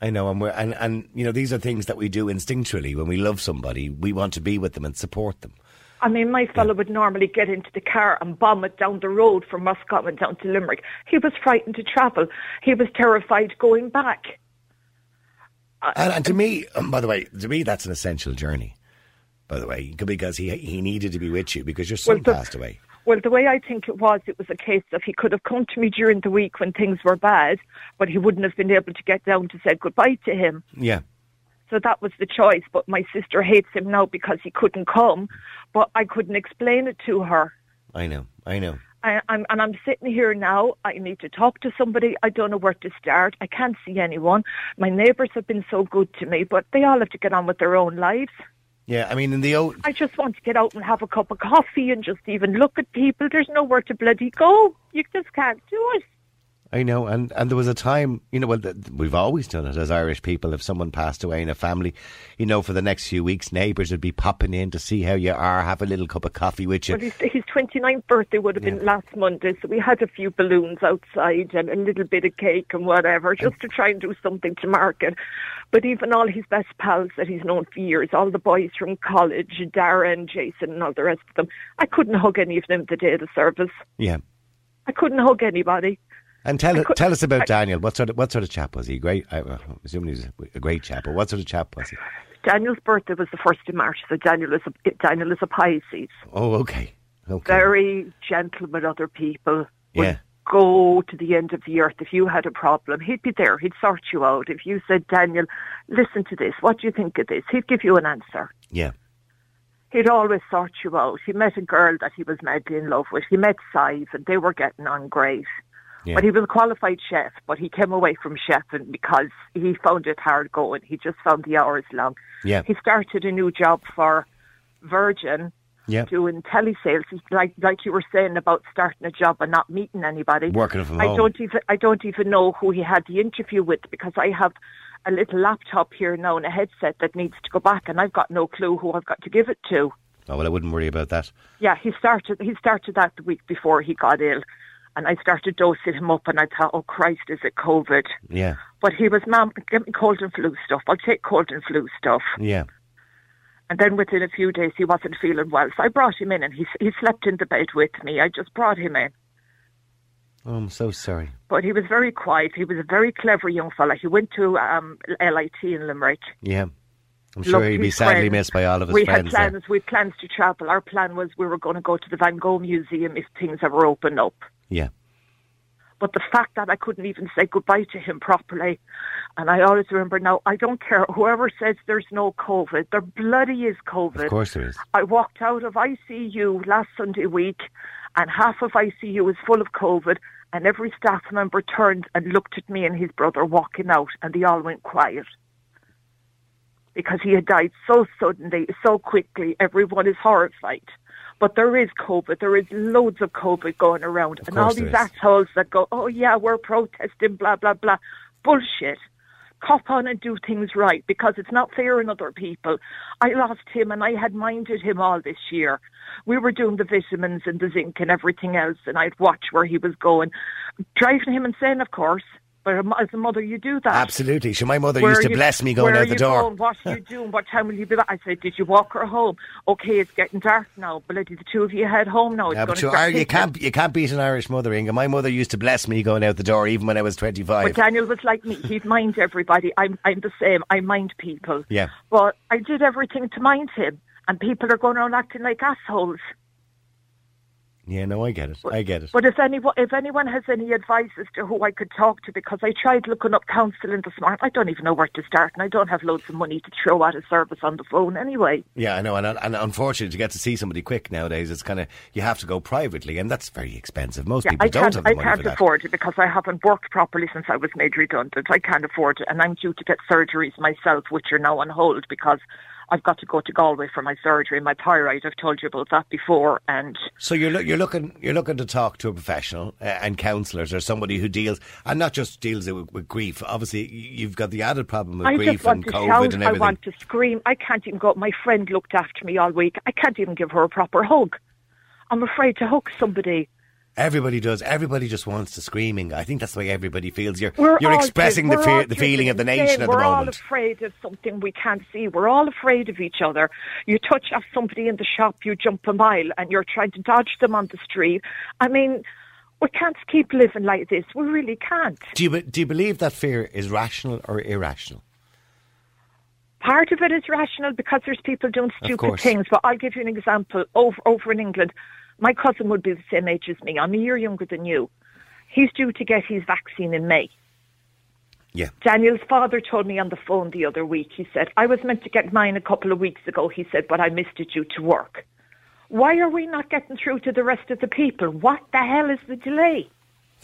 C: I know, and we're and, and you know these are things that we do instinctually when we love somebody. We want to be with them and support them.
G: I mean, my fellow would normally get into the car and bomb it down the road from Roscommon down to Limerick. He was frightened to travel. He was terrified going back.
C: And, and to me, um, by the way, to me that's an essential journey. By the way, because he he needed to be with you because your son
G: Well, the-
C: passed away.
G: Well, the way I think it was, it was a case of he could have come to me during the week when things were bad, but he wouldn't have been able to get down to say goodbye to him.
C: Yeah,
G: So that was the choice. But my sister hates him now because he couldn't come, but I couldn't explain it to her.
C: I know, I know.
G: I, I'm, and I'm sitting here now. I need to talk to somebody. I don't know where to start. I can't see anyone. My neighbours have been so good to me, but they all have to get on with their own lives.
C: Yeah, I mean in the old
G: I just want to get out and have a cup of coffee and just even look at people. There's nowhere to bloody go. You just can't do it.
C: I know, and, and there was a time, you know, well, th- we've always done it as Irish people. If someone passed away in a family, you know, for the next few weeks, neighbours would be popping in to see how you are, have a little cup of coffee with you.
G: Well, his, his 29th birthday would have been last Monday, so we had a few balloons outside and a little bit of cake and whatever, just to try and do something to mark it. But even all his best pals that he's known for years, all the boys from college, Darren, Jason, and all the rest of them, I couldn't hug any of them the day of the service.
C: Yeah.
G: I couldn't hug anybody.
C: And tell
G: could-
C: tell us about
G: I-
C: Daniel. What sort of what sort of chap was he? Great. I, I'm assuming he's a great chap. But what sort of chap was he?
G: Daniel's birthday was the first of March, so Daniel is a, Daniel is a Pisces.
C: Oh, okay. Okay.
G: Very gentle with other people. Would
C: Yeah.
G: Go to the end of the earth if you had a problem. He'd be there. He'd sort you out. If you said, Daniel, listen to this. What do you think of this? He'd give you an answer.
C: Yeah.
G: He'd always sort you out. He met a girl that he was madly in love with. He met Sive and they were getting on great.
C: Yeah.
G: But he was a qualified chef, but he came away from chefing because he found it hard going. He just found the hours long.
C: Yeah.
G: He started a new job for Virgin
C: Yeah.
G: doing telesales. Like like you were saying about starting a job and not meeting anybody.
C: Working from
G: I
C: home.
G: don't even I don't even know who he had the interview with because I have a little laptop here now and a headset that needs to go back and I've got no clue who I've got to give it to.
C: Oh well, I wouldn't worry about that.
G: Yeah, he started he started that the week before he got ill. And I started dosing him up and I thought, oh Christ, is it COVID?
C: Yeah.
G: But he was, Mom, give me cold and flu stuff. I'll take cold and flu stuff.
C: Yeah.
G: And then within a few days, he wasn't feeling well. So I brought him in and he, he slept in the bed with me. I just brought him in.
C: Oh, I'm so sorry.
G: But he was very quiet. He was a very clever young fella. He went to um, LIT in Limerick.
C: Yeah. I'm sure
G: Loved
C: he'd be sadly
G: friends.
C: missed by all of his
G: we
C: friends.
G: had
C: there.
G: plans. We had plans to travel. Our plan was we were going to go to the Van Gogh Museum if things ever opened up.
C: Yeah.
G: But the fact that I couldn't even say goodbye to him properly, and I always remember now, I don't care whoever says there's no COVID, there bloody is COVID.
C: Of course there is.
G: I walked out of ICU last Sunday week, and half of ICU was full of COVID, and every staff member turned and looked at me and his brother walking out, and they all went quiet. Because he had died so suddenly, so quickly, everyone is horrified. But there is COVID. There is loads of COVID going around. and all these assholes that go, oh, yeah, we're protesting, blah, blah, blah. Bullshit. Cop on and do things right because it's not fair in other people. I lost him and I had minded him all this year. We were doing the vitamins and the zinc and everything else and I'd watch where he was going. Driving him insane, of course. But as a mother, you do that.
C: Absolutely. So my mother
G: Where
C: used to
G: you-
C: bless me going out the door.
G: Going? What are you doing? What time will you be back? I said, Did you walk her home? Okay, it's getting dark now. Bloody, the two of you head home now. It's
C: Yeah,
G: going
C: but
G: to
C: you,
G: start
C: are, you can't you can't beat an Irish mother, Inga. My mother used to bless me going out the door even when I was twenty five. But.
G: Daniel was like me. He'd mind everybody. I'm, I'm the same. I mind people.
C: Yeah.
G: But I did everything to mind him. And people are going around acting like assholes.
C: Yeah, no, I get it. I get it.
G: But if anyone, if anyone has any advice as to who I could talk to, because I tried looking up counselling this morning, I don't even know where to start, and I don't have loads of money to throw at a service on the phone anyway.
C: Yeah, I know, and, and unfortunately, to get to see somebody quick nowadays, it's kind of you have to go privately, and that's very expensive. Most
G: Yeah,
C: people
G: I
C: don't
G: can't,
C: have the
G: I
C: money
G: can't
C: for that.
G: afford it because I haven't worked properly since I was made redundant. I can't afford it, and I'm due to get surgeries myself, which are now on hold because I've got to go to Galway for my surgery. My thyroid, I've told you about that before, and
C: So you're loo- you're looking you're looking to talk to a professional uh, and counsellors or somebody who deals and not just deals with, with grief. Obviously, you've got the added problem of
G: I
C: grief and COVID
G: shout.
C: and
G: I want to scream. I can't even go. My friend looked after me all week. I can't even give her a proper hug. I'm afraid to hug somebody.
C: Everybody does. Everybody just wants to screaming. I think that's the way everybody feels. You're
G: We're
C: you're expressing the fear, the feeling of the nation at the
G: We're all afraid of something we can't see. We're all afraid of each other. You touch off somebody in the shop, you jump a mile, and you're trying to dodge them on the street. I mean, we can't keep living like this. We really can't.
C: Do you do you believe that fear is rational or irrational?
G: Part of it is rational because there's people doing stupid things. But I'll give you an example. Over over in England, my cousin would be the same age as me. I'm a year younger than you. He's due to get his vaccine in May.
C: Yeah.
G: Daniel's father told me on the phone the other week. He said, I was meant to get mine a couple of weeks ago. He said, but I missed it due to work. Why are we not getting through to the rest of the people? What the hell is the delay?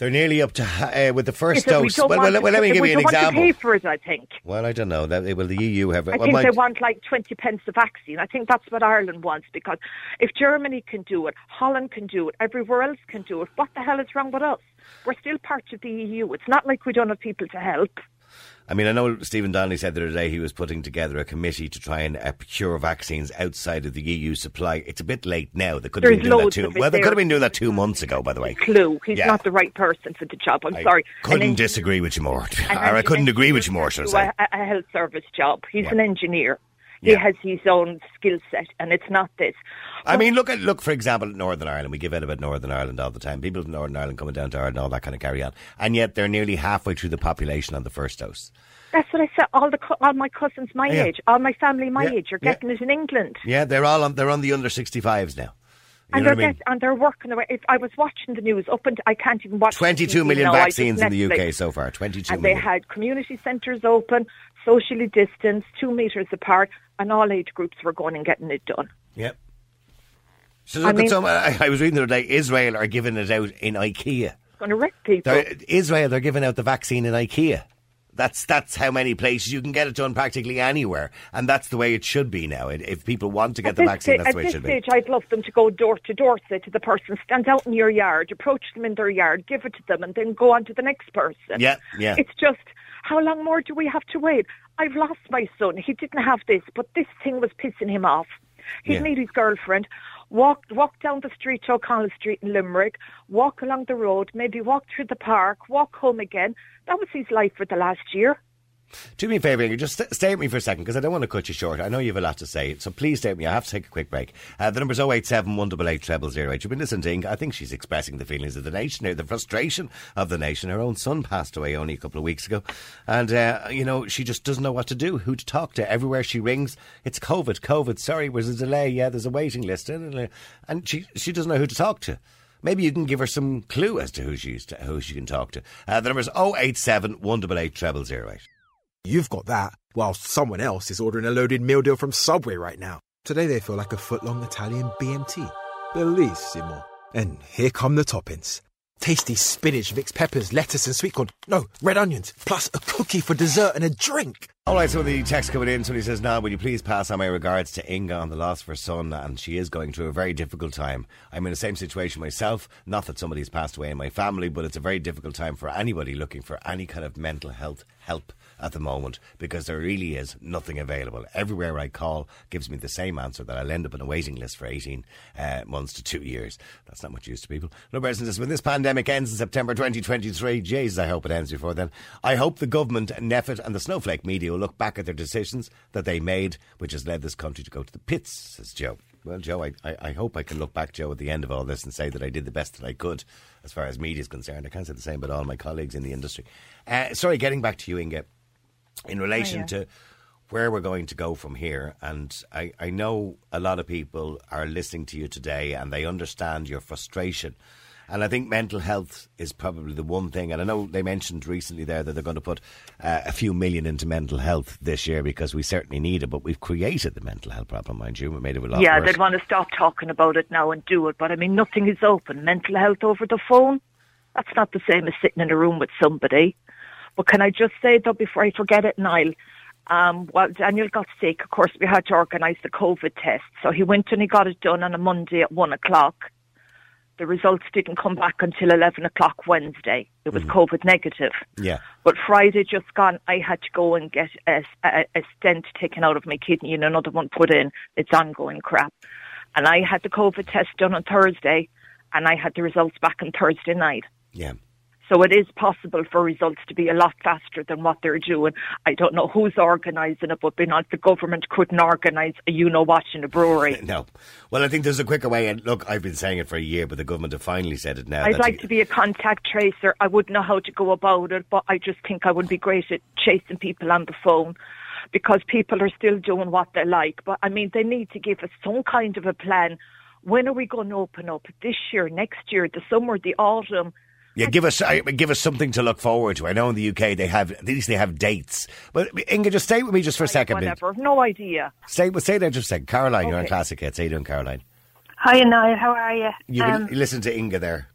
C: They're nearly up to uh, with the first
G: Is it we
C: dose. Well, well, well, let me give you an
G: don't want to
C: example.
G: pay for it, I think.
C: Well, I don't know. That, well, the EU have.
G: I
C: well,
G: think
C: my-
G: they want like 20 pence a vaccine. I think that's what Ireland wants because if Germany can do it, Holland can do it, everywhere else can do it, what the hell is wrong with us? We're still part of the EU. It's not like we don't have people to help.
C: I mean, I know Stephen Donnelly said the other day he was putting together a committee to try and uh, procure vaccines outside of the EU supply. It's a bit late now. They could have
G: There's
C: been doing that two. Well, they could have been doing that two months ago. By the way,
G: Clue. He's
C: Yeah.
G: not the right person for the job. I'm
C: I
G: sorry.
C: couldn't
G: An
C: disagree with you more. or I couldn't agree with you more, should I say?
G: A, a health service job. He's
C: Yeah.
G: an engineer. He
C: Yeah.
G: has his own skill set, and it's not this.
C: I mean, look at look for example at Northern Ireland. We give out about Northern Ireland all the time. People from Northern Ireland coming down to Ireland, all that kind of carry on, and yet they're nearly halfway through the population on the first dose.
G: That's what I said. All the all my cousins my
C: Yeah.
G: age, all my family my
C: Yeah.
G: age, are getting it in England.
C: Yeah, they're all on. They're on the under sixty fives now. You
G: and they're
C: I mean?
G: get, and they're working away. If I was watching the news up and I can't even watch.
C: Twenty-two million vaccines in the UK so far. Twenty-two
G: And they had community centres open, socially distanced, two metres apart, and all age groups were going and getting it done.
C: Yep. So
G: I
C: look at some. I, I was reading the other day. Israel are giving it out in IKEA.
G: Going to wreck people.
C: They're, Israel, they're giving out the vaccine in IKEA. That's that's how many places you can get it done practically anywhere, and that's the way it should be now. If- people want to get
G: At
C: the vaccine,
G: sta-
C: that's
G: at
C: the way it
G: this
C: should
G: stage,
C: be.
G: I'd love them to go door to door, say to the person, stand out in your yard, approach them in their yard, give it to them, and then go on to the next person.
C: Yeah, yeah.
G: It's just, how long more do we have to wait? I've lost my son. He didn't have this, but this thing was pissing him off. He'd
C: Yeah.
G: meet his girlfriend, walk walk down the street to O'Connell Street in Limerick, walk along the road, maybe walk through the park, walk home again. That was his life for the last year.
C: Do me a favour, Ingrid, just st- stay with me for a second because I don't want to cut you short. I know you have a lot to say, so please stay with me. I have to take a quick break. Uh, the number's 087 188 0008. You've been listening to Inga. I think she's expressing the feelings of the nation, the frustration of the nation. Her own son passed away only a couple of weeks ago, and uh, you know she just doesn't know what to do, who to talk to. Everywhere she rings, it's COVID, COVID. Sorry, there's a delay. Yeah, there's a waiting list, and and she she doesn't know who to talk to. Maybe you can give her some clue as to who she's to, who she can talk to. Uh, the number's 087 188 0008.
B: You've got that, while someone else is ordering a loaded meal deal from Subway right now. Today they feel like a foot-long Italian BMT. Bellissimo. And here come the toppings. Tasty spinach, mixed peppers, lettuce and sweet corn. No, red onions. Plus a cookie for dessert and a drink.
C: All right, so the text coming in, somebody says, now, would you please pass on my regards to Inga on the loss of her son? And she is going through a very difficult time. I'm in the same situation myself. Not that somebody's passed away in my family, but it's a very difficult time for anybody looking for any kind of mental health help at the moment because there really is nothing available. Everywhere I call gives me the same answer that I'll end up on a waiting list for 18 uh, months to two years. That's not much use to people. No person says, when this pandemic ends in September 2023, Jesus, I hope it ends before then. I hope the government, NPHET and the Snowflake media will look back at their decisions that they made, which has led this country to go to the pits, says Joe. Well, Joe, I, I, I, hope I can look back, Joe, at the end of all this and say that I did the best that I could as far as media is concerned. I can't say the same about all my colleagues in the industry. Uh, sorry, getting back to you, Inga in relation oh, yeah. to where we're going to go from here. And I, I know a lot of people are listening to you today and they understand your frustration. And I think mental health is probably the one thing. And I know they mentioned recently there that they're going to put uh, a few million into mental health this year because we certainly need it. But we've created the mental health problem, mind you. We made it a lot
G: yeah,
C: worse.
G: they'd want to stop talking about it now and do it. But I mean, nothing is open. Mental health over the phone, that's not the same as sitting in a room with somebody. But can I just say though, before I forget it, Niall, um, well, Daniel got sick. Of course, we had to organise the COVID test. So he went and he got it done on a Monday at one o'clock. The results didn't come back until 11 o'clock Wednesday. It was mm. COVID negative.
C: Yeah.
G: But Friday just gone, I had to go and get a, a, a stent taken out of my kidney and another one put in. It's ongoing crap. And I had the COVID test done on Thursday and I had the results back on Thursday night.
C: Yeah.
G: So it is possible for results to be a lot faster than what they're doing. I don't know who's organising it, but not the government couldn't organise a you know what in a brewery.
C: No. Well, I think there's a quicker way. And look, I've been saying it for a year, but the government have finally said it now.
G: I'd like to be a contact tracer. I wouldn't know how to go about it, but I just think I would be great at chasing people on the phone because people are still doing what they like. But I mean, they need to give us some kind of a plan. When are we going to open up? This year, next year, the summer, the autumn?
C: Yeah, give us uh, give us something to look forward to. I know in the UK they have at least they have dates. But Inga, just stay with me just for a second.
G: Whatever, no idea.
C: Stay, well, stay there just a second. Caroline, okay. you're on Classic Hits. How you doing, Caroline?
H: Hi, Niall. How are you?
C: You, um, you listen to Inga there.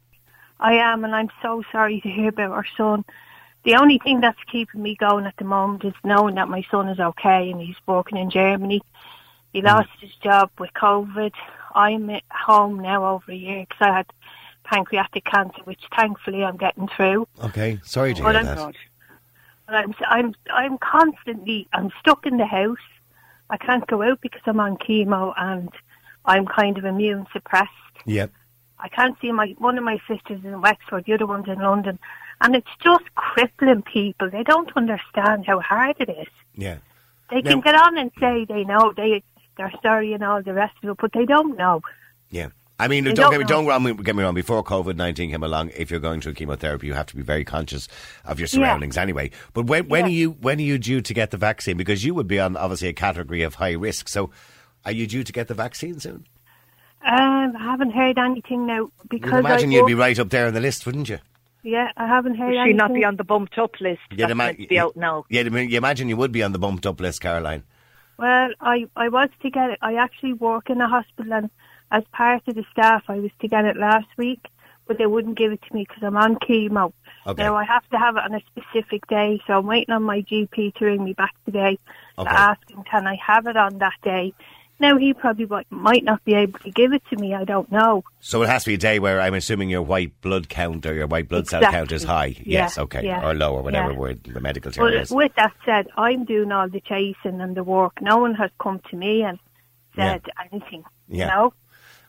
H: I am, and I'm so sorry to hear about our son. The only thing that's keeping me going at the moment is knowing that my son is okay and he's working in Germany. He mm. lost his job with COVID. I'm at home now over a year because I had pancreatic cancer, which thankfully I'm getting through.
C: Okay, sorry to hear
H: I'm,
C: that.
H: But I'm, I'm, I'm constantly, I'm stuck in the house. I can't go out because I'm on chemo and I'm kind of immune suppressed.
C: Yep.
H: I can't see my, one of my sisters in Wexford, the other one's in London. And it's just crippling people. They don't understand how hard it is.
C: Yeah.
H: They now, can get on and say they know, they, they're sorry and all the rest of it, but they don't know.
C: Yeah. I mean, don't, don't, get me, don't get me wrong. Before COVID nineteen came along, if you're going through chemotherapy, you have to be very conscious of your surroundings yeah. anyway. But when when yeah. are you when are you due to get the vaccine? Because you would be on obviously a category of high risk. So, are you due to get the vaccine soon?
H: Um, I haven't heard anything now because
C: you'd imagine I you'd be right up there on the list, wouldn't you?
H: Yeah, I haven't heard.
G: Would
H: she
G: not be on the bumped up list? Yeah, ima- be out now.
C: Yeah, you imagine you would be on the bumped up list, Caroline.
H: Well, I I was to get it. I actually work in a hospital and as part of the staff, I was to get it last week, but they wouldn't give it to me because I'm on chemo. Okay. Now I have to have it on a specific day, so I'm waiting on my GP to ring me back today okay. to ask him can I have it on that day. Now he probably might not be able to give it to me. I don't know.
C: So it has to be a day where I'm assuming your white blood count or your white blood exactly. cell count is high. Yeah, yes, okay, yeah, or low or whatever yeah. word the medical term is.
H: With that said, I'm doing all the chasing and the work. No one has come to me and said anything. Yeah. You know?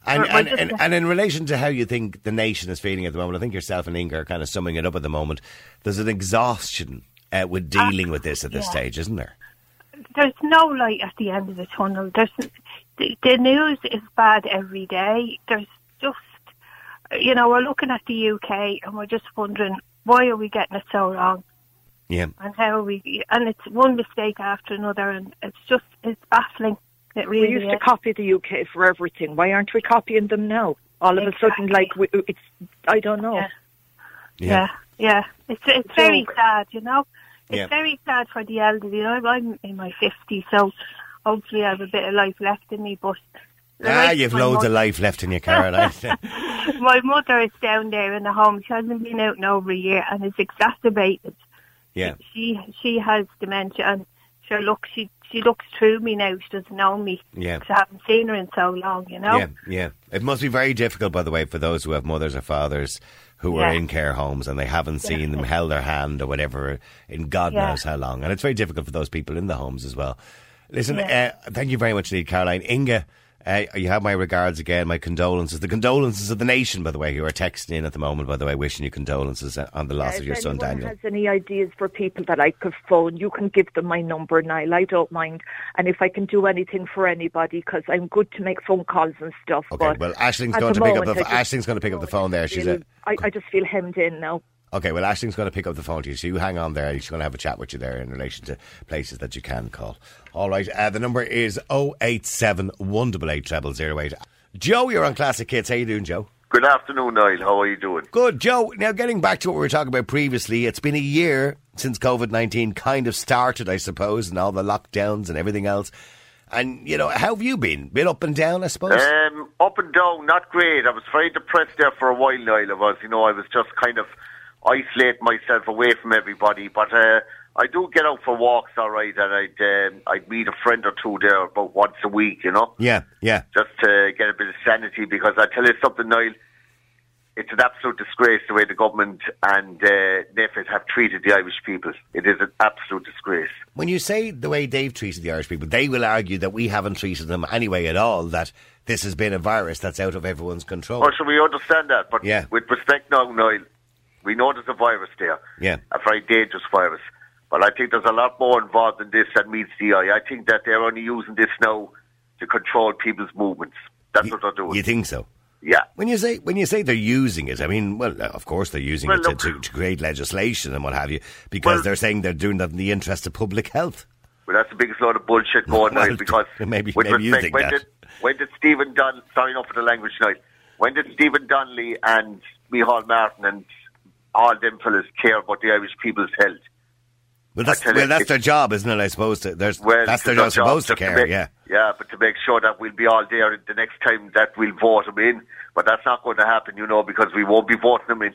C: And, and, and, and, in relation to how you think the nation is feeling at the moment, I think yourself and Inga are kind of summing it up at the moment. There's an exhaustion uh, with dealing uh, with this at this yeah. stage, isn't there?
H: There's no light at the end of the tunnel. There's the, the news is bad every day. There's just, you know, we're looking at the UK and we're just wondering why are we getting it so wrong?
C: Yeah.
H: And how are we? And it's one mistake after another, and it's just it's baffling. It really
G: we used
H: is.
G: to copy the UK for everything. Why aren't we copying them now? All of exactly. a sudden, like we, it's I don't know.
H: Yeah, yeah, yeah. yeah. It's it's very sad, you know. It's yeah. very sad for the elderly. You know, I'm in my fifties, so hopefully I have a bit of life left in me. But
C: ah, you've loads mother. of life left in you, Caroline.
H: my mother is down there in the home. She hasn't been out in over a year, and it's exacerbated.
C: Yeah,
H: she she has dementia, and sure, look, she she looks through me now. She doesn't know me.
C: Yeah.
H: Because I haven't seen her in so long, you know?
C: Yeah, yeah. It must be very difficult, by the way, for those who have mothers or fathers who are in care homes and they haven't seen them, held their hand or whatever in God
H: Yeah.
C: knows how long. And it's very difficult for those people in the homes as well. Listen,
H: Yeah.
C: uh, thank you very much indeed, Caroline. Inga, uh, you have my regards again, my condolences. The condolences of the nation, by the way, who are texting in at the moment, by the way, wishing you condolences uh, on the loss
G: Yeah,
C: of your
G: if
C: son,
G: anyone
C: Daniel.
G: has any ideas for people that I could phone, you can give them my number, Niall. I don't mind. And if I can do anything for anybody, because I'm good to make phone calls and stuff.
C: Okay,
G: but
C: well, Ashling's going
G: the
C: to pick up the Ashling's going to pick up the phone there. She's
G: feel,
C: a
G: I, I just feel hemmed in now.
C: Okay, well, Ashling's going to pick up the phone to you, so you hang on there. She's going to have a chat with you there in relation to places that you can call. All right, uh, the number is 087 188 0008. Joe, you're on Classic Hits. How you doing, Joe?
I: Good afternoon, Niall. How are you doing?
C: Good, Joe. Now, getting back to what we were talking about previously, it's been a year since COVID 19 kind of started, I suppose, and all the lockdowns and everything else. And, you know, how have you been? Been up and down, I suppose?
I: Um, up and down, not great. I was very depressed there for a while, Niall. I was, you know, I was just kind of isolating myself away from everybody. But uh, I do get out for walks, all right, and I'd um, I'd meet a friend or two there about once a week, you know,
C: yeah, yeah.
I: just to get a bit of sanity. Because I tell you something, Niall. It's an absolute disgrace the way the government and uh, NPHET have treated the Irish people. It is an absolute disgrace.
C: When you say the way they've treated the Irish people, they will argue that we haven't treated them anyway at all, that this has been a virus that's out of everyone's control.
I: Or should we understand that? But
C: Yeah.
I: with respect now, Niall, we know there's a virus there.
C: Yeah.
I: A very dangerous virus. But I think there's a lot more involved in this than meets the eye. I think that they're only using this now to control people's movements. That's what they're doing.
C: You think so?
I: yeah.
C: When you say when you say they're using it, I mean, well, uh, of course they're using
I: Well,
C: it to,
I: look-
C: to, to create legislation and what have you, because
I: Well-
C: they're saying they're doing that in the interest of public health.
I: Well, that's the biggest load of bullshit going
C: Well,
I: now because
C: maybe-
I: with
C: maybe you
I: respect,
C: think
I: when
C: that.
I: did when did Stephen Don sorry enough for the language now. When did Stephen Donnelly and Micheál Martin and all them fellas care about the Irish people's health?
C: Well, that's well, that's their job, isn't it? I suppose to, there's
I: Well,
C: that's their job supposed to care.
I: make-
C: yeah,
I: yeah, but to make sure that we'll be all there the next time that we'll vote them in. But that's not going to happen, you know, because we won't be voting them in.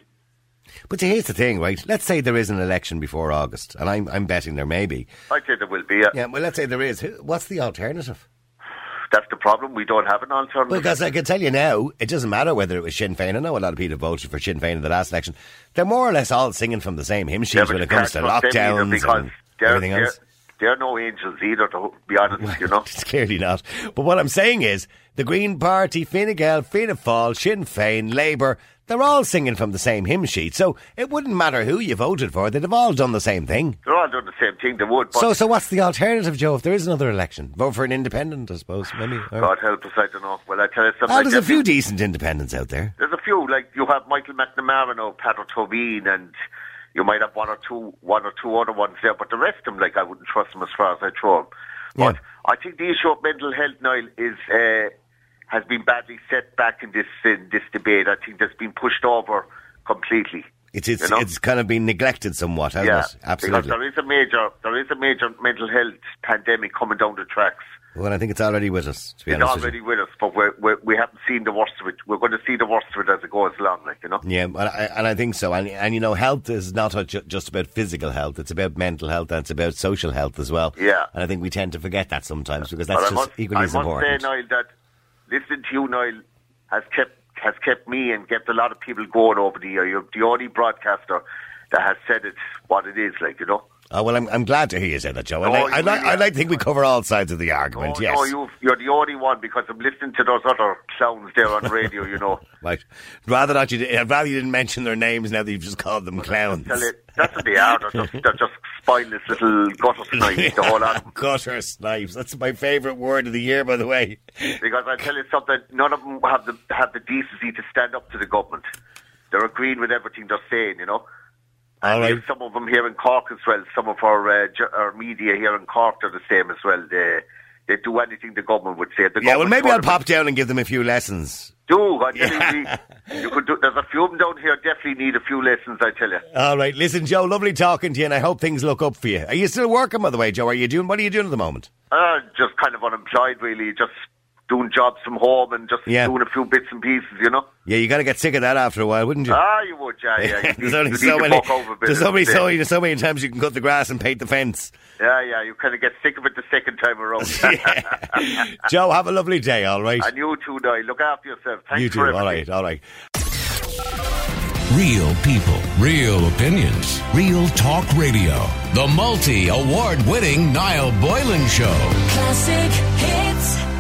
C: but here's the thing, right? Let's say there is an election before August, and I'm I'm betting there may be.
I: I think there will be. Yeah.
C: Yeah, well, let's say there is. What's the alternative?
I: That's the problem. We don't have an alternative.
C: Well, because I can tell you now, it doesn't matter whether it was Sinn Féin. I know a lot of people voted for Sinn Féin in the last election. They're more or less all singing from the same hymn
I: Yeah,
C: when it comes to
I: can't trust them either
C: lockdowns
I: because
C: and
I: they're,
C: everything else.
I: they're no angels either, to be honest, you know.
C: It's clearly not. But what I'm saying is, the Green Party, Fine Gael, Fianna Fáil, Sinn Féin, Labour, they're all singing from the same hymn sheet. So it wouldn't matter who you voted for, they'd have all done the same thing.
I: They're all doing the same thing, they would. But
C: So, so what's the alternative, Joe, if there is another election? Vote for an independent, I suppose, maybe? Or-
I: God help us, I don't know. Well, I tell you something.
C: Oh,
I: like
C: there's a few decent independents out there.
I: There's a few, like you have Michael McNamara now, Peadar Tóibín, and you might have one or two, one or two other ones there, but the rest of them, like I wouldn't trust them as far as I throw them. But
C: Yeah.
I: I think the issue of mental health, Niall, is uh, has been badly set back in this in this debate. I think that's been pushed over completely.
C: It's it's
I: You know?
C: it's kind of been neglected somewhat, hasn't
I: yeah,
C: it? Absolutely.
I: because there is a major there is a major mental health pandemic coming down the tracks.
C: Well, I think it's already with us. To be
I: It's
C: honest with
I: already
C: you.
I: with us, but we're, we're, we haven't seen the worst of it. We're going to see the worst of it as it goes along, like you know.
C: Yeah, and I, and I think so. And and you know, health is not ju- just about physical health; it's about mental health and it's about social health as well.
I: Yeah.
C: and I think we tend to forget that sometimes because that's
I: But
C: just
I: must,
C: equally
I: I
C: as
I: must
C: important.
I: say, Niall, that listening to you, Niall, has kept has kept me and kept a lot of people going over the year. You're the only broadcaster that has said it what it is, like you know.
C: Oh well, I'm I'm glad to hear you say that, Joe.
I: No,
C: I oh,
I: like,
C: I like, I like think we cover all sides of the argument.
I: Oh,
C: yes,
I: no, you, you're the only one because I'm listening to those other clowns there on radio. You know,
C: right. Rather not you. I'd rather you didn't mention their names now that you've just called them clowns.
I: That's what they are. They're just, they're just spineless little gutter snipes, the whole lot.
C: Gutter snipes. That's my favourite word of the year, by the way.
I: Because I tell you something, none of them have the have the decency to stand up to the government. They're agreeing with everything they're saying, you know. And
C: right.
I: some of them here in Cork as well. Some of our uh, our media here in Cork are the same as well. They they do anything the government would say. The
C: Yeah, well, maybe I'll pop down and give them a few lessons.
I: Do I tell you, you could do. There's a few of them down here. Definitely need a few lessons. I tell you.
C: All right, listen, Joe. Lovely talking to you, and I hope things look up for you. Are you still working, by the way, Joe? Are you doing? What are you doing at the moment?
I: Uh, just kind of unemployed, really. Just doing jobs from home and just
C: Yeah.
I: doing a few bits and pieces, you know.
C: Yeah, you got to get sick of that after a while, wouldn't you?
I: Ah, you would, yeah, yeah. You need,
C: there's only so many.
I: buck over a bit
C: There's
I: of
C: only so, there's so many times you can cut the grass and paint the fence.
I: Yeah, yeah. You kind of get sick of it the second time around.
C: Joe, have a lovely day. All right.
I: And you too, Niall. Look after yourself. Thanks
C: you too.
I: for
C: All
I: everything.
C: right. All right.
A: Real people, real opinions, real talk radio. The multi award winning Niall Boylan Show.
J: Classic hit